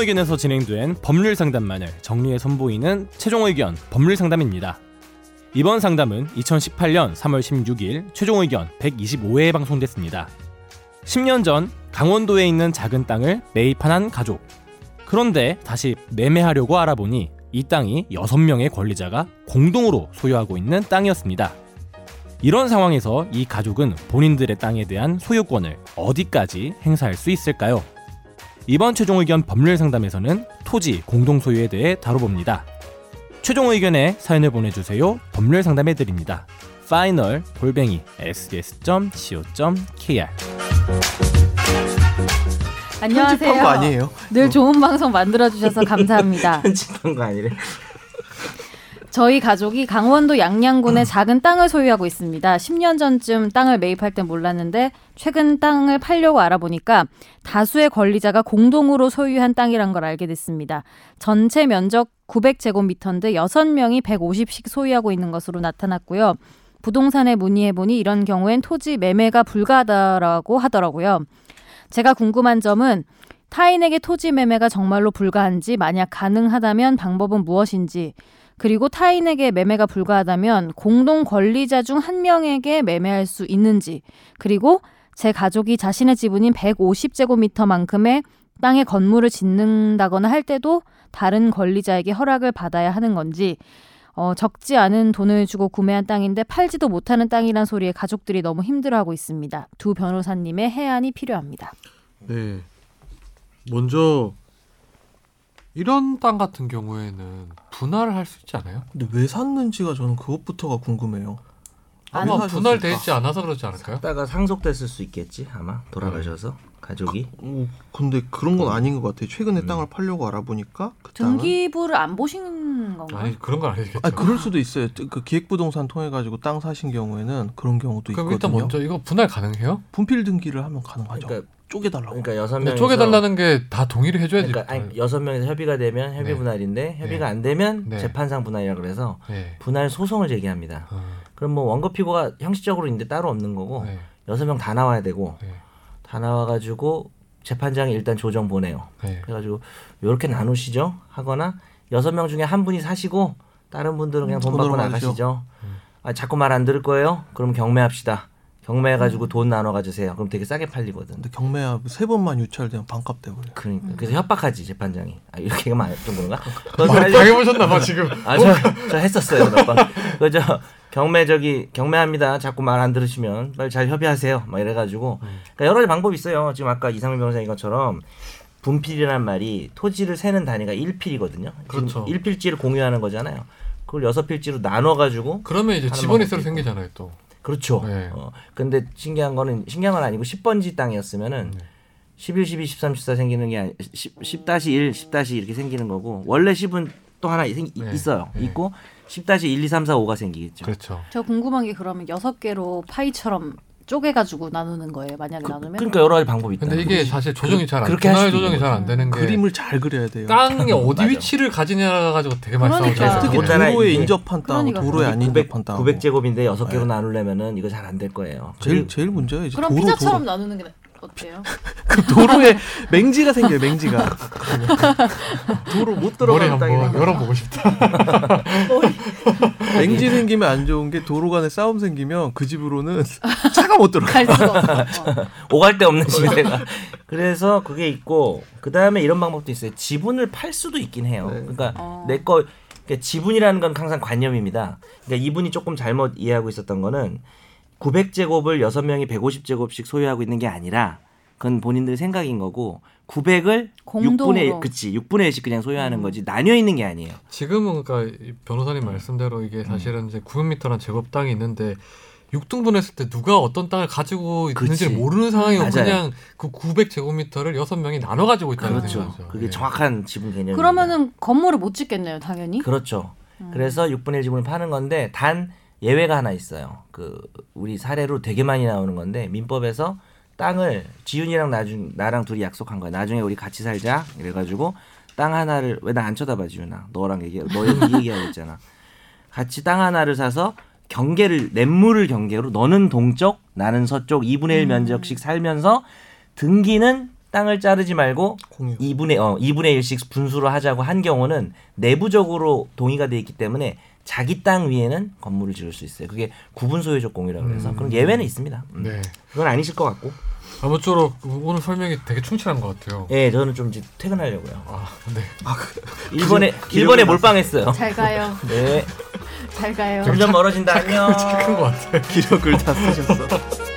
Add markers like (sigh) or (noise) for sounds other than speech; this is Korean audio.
의견에서 진행된 법률 상담만을 정리해 선보이는 최종 의견 법률 상담입니다. 이번 상담은 2018년 3월 16일 최종 의견 125회에 방송됐습니다. 10년 전 강원도에 있는 작은 땅을 매입한 한 가족. 그런데 다시 매매하려고 알아보니 이 땅이 6명의 권리자가 공동으로 소유하고 있는 땅이었습니다. 이런 상황에서 이 가족은 본인들의 땅에 대한 소유권을 어디까지 행사할 수 있을까요? 이번 최종 의견 법률 상담에서는 토지 공동 소유에 대해 다뤄봅니다. 최종 의견에 사연을 보내주세요. 법률 상담해 드립니다. 파이널 골뱅이 sds.co.kr 안녕하세요. 편집한 거 아니에요? 늘 좋은 방송 만들어 주셔서 감사합니다. (laughs) 편집한 거 아니래. 저희 가족이 강원도 양양군에 작은 땅을 소유하고 있습니다. 10년 전쯤 땅을 매입할 땐 몰랐는데 최근 땅을 팔려고 알아보니까 다수의 권리자가 공동으로 소유한 땅이란 걸 알게 됐습니다. 전체 면적 900제곱미터인데 6명이 150씩 소유하고 있는 것으로 나타났고요. 부동산에 문의해보니 이런 경우엔 토지 매매가 불가하다라고 하더라고요. 제가 궁금한 점은 타인에게 토지 매매가 정말로 불가한지 만약 가능하다면 방법은 무엇인지 그리고 타인에게 매매가 불가하다면 공동 권리자 중 한 명에게 매매할 수 있는지, 그리고 제 가족이 자신의 지분인 150제곱미터만큼의 땅에 건물을 짓는다거나 할 때도 다른 권리자에게 허락을 받아야 하는 건지, 어, 적지 않은 돈을 주고 구매한 땅인데 팔지도 못하는 땅이란 소리에 가족들이 너무 힘들어하고 있습니다. 두 변호사님의 해안이 필요합니다. 네. 먼저 이런 땅 같은 경우에는 분할을 할 수 있지 않아요? 근데 왜 샀는지가 저는 그것부터가 궁금해요. 아마 사셨을까? 있지 않아서 그러지 않을까요? 다가 상속됐을 수 있겠지 아마 돌아가셔서 가족이. 어, 근데 그런 건 아닌 것 같아요. 최근에 땅을 팔려고 알아보니까 그 땅은 등기부를 안 보신 건가요? 아니 그런 건 아니겠죠. 아 그럴 수도 있어요. 그 기획부동산 통해 가지고 땅 사신 경우에는 그런 경우도 그럼 일단 있거든요. 먼저 이거 분할 가능해요? 분필 등기를 하면 가능하죠. 그러니까 쪼개달라고. 그러니까 여섯 명 쪼개달라는 게 다 동의를 해줘야지. 그러니까 아니 여섯 명에서 협의가 되면 협의 네. 분할인데 협의가 네. 안 되면 네. 재판상 분할이라 그래서 네. 분할 소송을 제기합니다. 어, 그럼 뭐 원고 피고가 형식적으로 있는데 따로 없는 거고 네. 여섯 명 다 나와야 되고 네. 다 나와가지고 재판장이 일단 조정 보내요. 네. 그래가지고 이렇게 나누시죠 하거나 여섯 명 중에 한 분이 사시고 다른 분들은 그냥 돈 받고 가시죠. 나가시죠. 음. 아, 자꾸 말 안 들을 거예요? 그럼 경매합시다. 경매해가지고 음. 돈 나눠 가 주세요. 그럼 되게 싸게 팔리거든. 근데 경매하고 세 번만 유찰되면 반값 돼버려. 그러니까 음. 그래서 협박하지 재판장이. 아, 이렇게 하면 좀 그런가? (laughs) 당해보셨나봐 지금. (laughs) 아, 저, 저 했었어요, 몇 번. 그저 경매 저기 경매합니다. 자꾸 말 안 들으시면 빨리 잘 협의하세요. 막 이래가지고 그러니까 여러 가지 방법이 있어요. 지금 아까 이상민 변호사님 것처럼 분필이란 말이 토지를 세는 단위가 1필이거든요. 그렇죠. 1필지를 공유하는 거잖아요. 그걸 여섯 필지로 나눠가지고 그러면 이제 지번이 새로. 생기잖아요 또. 그렇죠. 네. 어, 근데 신기한 거는 신기한 건 아니고 10번지 땅이었으면은 네. 11, 12, 13, 14 생기는 게 아니 10, 10-1, 10- 이렇게 생기는 거고 원래 10은 또 하나 생, 네. 있어요. 네. 있고 10-1, 2, 3, 4, 5가 생기겠죠. 그렇죠. 저 궁금한 게 그러면 여섯 개로 파이처럼 쪼개가지고 나누는 거예요. 만약에 그, 나누면 그러니까 여러 가지 방법이 있다. 근데 이게 사실 조정이 잘안 그렇게 할 분할 수도 조정이 잘 안 되는 게 그림을 잘 그려야 돼요. 땅이 (laughs) 어디 맞아. 위치를 가지냐 가지고 되게 많이 그러니까. 싸우잖아요. 특히 그거잖아요, 도로에. 인접한 땅, 그러니까. 도로에 안 900, 인접한 땅. 900제곱인데 여섯 개로 네. 나누려면은 이거 잘 안 될 거예요. 제일 제일 문제가 이제 그럼 도로 피자처럼 도로. 나누는 게 나- 어때요? (laughs) 그 도로에 맹지가 생겨요. 맹지가. 도로 못 머리 들어가는 땅이 한번 생겨. 열어보고 싶다. (laughs) (laughs) 맹지 생기면 안 좋은 게 도로 간에 싸움 생기면 그 집으로는 (laughs) 차가 못 들어가. 갈 수가 없어. 어. (laughs) 오갈 데 없는 시대가. 그래서 그게 있고 그 다음에 이런 방법도 있어요. 지분을 팔 수도 있긴 해요. 네. 그러니까 어. 내거 그러니까 지분이라는 건 항상 관념입니다. 그러니까 이분이 조금 잘못 이해하고 있었던 거는 900제곱을 여섯 명이 150제곱씩 소유하고 있는 게 아니라 그건 본인들 생각인 거고 900을 공동으로. 6분의 1, 그치 6분의 1씩 그냥 소유하는 음. 거지 나뉘어 있는 게 아니에요. 지금은 그러니까 이 변호사님 말씀대로 이게 사실은 이제 900m란 제곱 땅이 있는데 6등분했을 때 누가 어떤 땅을 가지고 있는지 를. 모르는 상황이고 맞아요. 그냥 그 900제곱미터를 여섯 명이 나눠 가지고 있다는 그렇죠. 거죠. 그게 예. 정확한 지분 개념입니다. 그러면은 건물을 못 짓겠네요, 당연히. 그렇죠. 음. 그래서 6분의 1 지분을 파는 건데 단 예외가 하나 있어요. 그 우리 사례로 되게 많이 나오는 건데 민법에서 땅을 지윤이랑 나중 나랑 둘이 약속한 거야. 나중에 우리 같이 살자. 이래가지고 땅 하나를 왜 나 안 쳐다봐 지윤아. 너랑 얘기 너이 얘기하고 있잖아. 같이 땅 하나를 사서 경계를 냇물을 경계로 너는 동쪽 나는 서쪽 2분의 1 면적씩 살면서 등기는 땅을 자르지 말고 공유. 2분의 어 2분의 1씩 분수로 하자고 한 경우는 내부적으로 동의가 돼 있기 때문에 자기 땅 위에는 건물을 지을 수 있어요. 그게 구분 소유적 공유라고 그래서 그런 예외는 있습니다. 음. 네. 그건 아니실 것 같고. 아무쪼록 오늘 설명이 되게 충실한 것 같아요. 예, 저는 좀 이제 퇴근하려고요. 아, 네. 일본에 일본에 몰빵했어요. 잘 가요. (laughs) 네. 잘 가요. 점점 멀어진다. 안녕. 큰것 같아. 기력을 다 쓰셨어. (laughs)